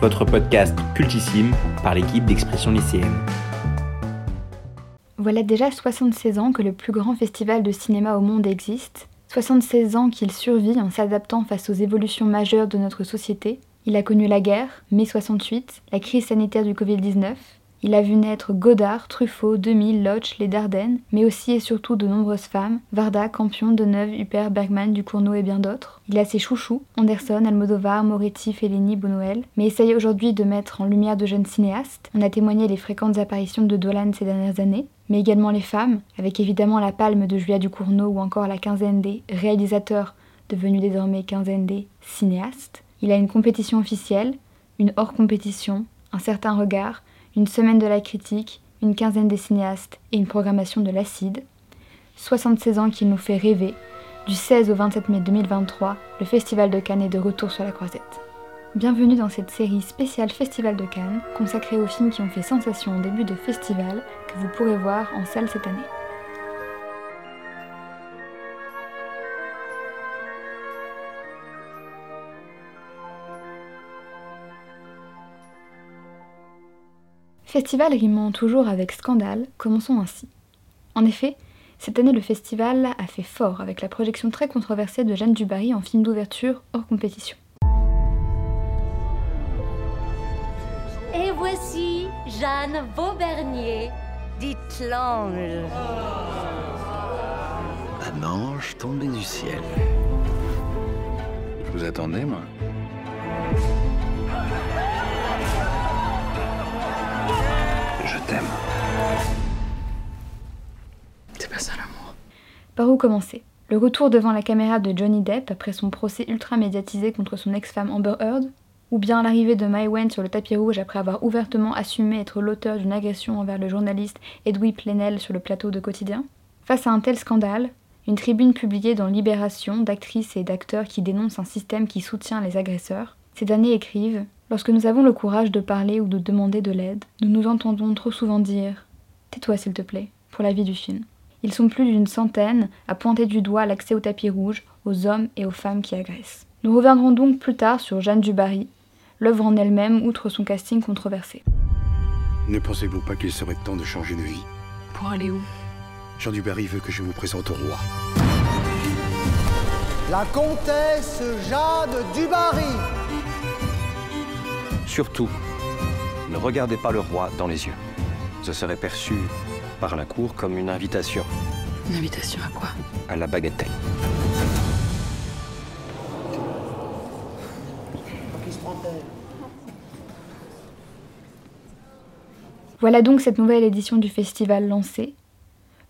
Votre podcast cultissime par l'équipe d'expression lycéenne. Voilà déjà 76 ans que le plus grand festival de cinéma au monde existe, 76 ans qu'il survit en s'adaptant face aux évolutions majeures de notre société. Il a connu la guerre, mai 68, la crise sanitaire du Covid-19, il a vu naître Godard, Truffaut, 2000, Loach, les Dardennes, mais aussi et surtout de nombreuses femmes, Varda, Campion, Deneuve, Huppert, Bergman, Ducournau et bien d'autres. Il a ses chouchous, Anderson, Almodovar, Moretti, Fellini, Bonoël, mais essaye aujourd'hui de mettre en lumière de jeunes cinéastes. On a témoigné les fréquentes apparitions de Dolan ces dernières années, mais également les femmes, avec évidemment la palme de Julia Ducournau ou encore la quinzaine des réalisateurs, devenus désormais quinzaine des cinéastes. Il a une compétition officielle, une hors compétition, un certain regard, une semaine de la critique, une quinzaine des cinéastes et une programmation de l'acide. 76 ans qu'il nous fait rêver. Du 16 au 27 mai 2023, le Festival de Cannes est de retour sur la croisette. Bienvenue dans cette série spéciale Festival de Cannes, consacrée aux films qui ont fait sensation au début de festival, que vous pourrez voir en salle cette année. Festival rimant toujours avec scandale, commençons ainsi. En effet, cette année le festival a fait fort avec la projection très controversée de Jeanne Dubarry en film d'ouverture hors compétition. Et voici Jeanne Vaubernier, dite l'ange. Un ange tombé du ciel. Je vous attendais, moi. C'est pas ça l'amour. Par où commencer? Le retour devant la caméra de Johnny Depp après son procès ultra médiatisé contre son ex-femme Amber Heard? Ou bien l'arrivée de Mai Wen sur le tapis rouge après avoir ouvertement assumé être l'auteur d'une agression envers le journaliste Edwy Plenel sur le plateau de Quotidien? Face à un tel scandale, une tribune publiée dans Libération d'actrices et d'acteurs qui dénoncent un système qui soutient les agresseurs, ces derniers écrivent Lorsque nous avons le courage de parler ou de demander de l'aide, nous nous entendons trop souvent dire Tais-toi s'il te plaît, pour la vie du film. Ils sont plus d'une centaine à pointer du doigt l'accès au tapis rouge aux hommes et aux femmes qui agressent. Nous reviendrons donc plus tard sur Jeanne Dubarry, l'œuvre en elle-même outre son casting controversé. Ne pensez-vous pas qu'il serait temps de changer de vie? Pour aller où? Jean Dubarry veut que je vous présente au roi. La comtesse Jeanne Dubarry Surtout, ne regardez pas le roi dans les yeux. Ce serait perçu par la cour comme une invitation. Une invitation à quoi? À la bagatelle. Voilà donc cette nouvelle édition du festival lancée.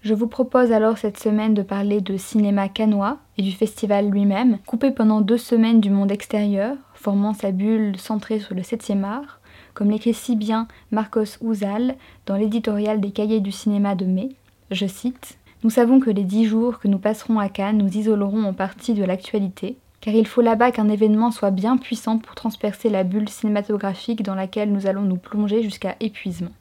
Je vous propose alors cette semaine de parler de cinéma canois et du festival lui-même, coupé pendant deux semaines du monde extérieur, formant sa bulle centrée sur le 7e art, comme l'écrit si bien Marcos Ouzal dans l'éditorial des Cahiers du cinéma de mai. Je cite Nous savons que les dix jours que nous passerons à Cannes nous isoleront en partie de l'actualité, car il faut là-bas qu'un événement soit bien puissant pour transpercer la bulle cinématographique dans laquelle nous allons nous plonger jusqu'à épuisement.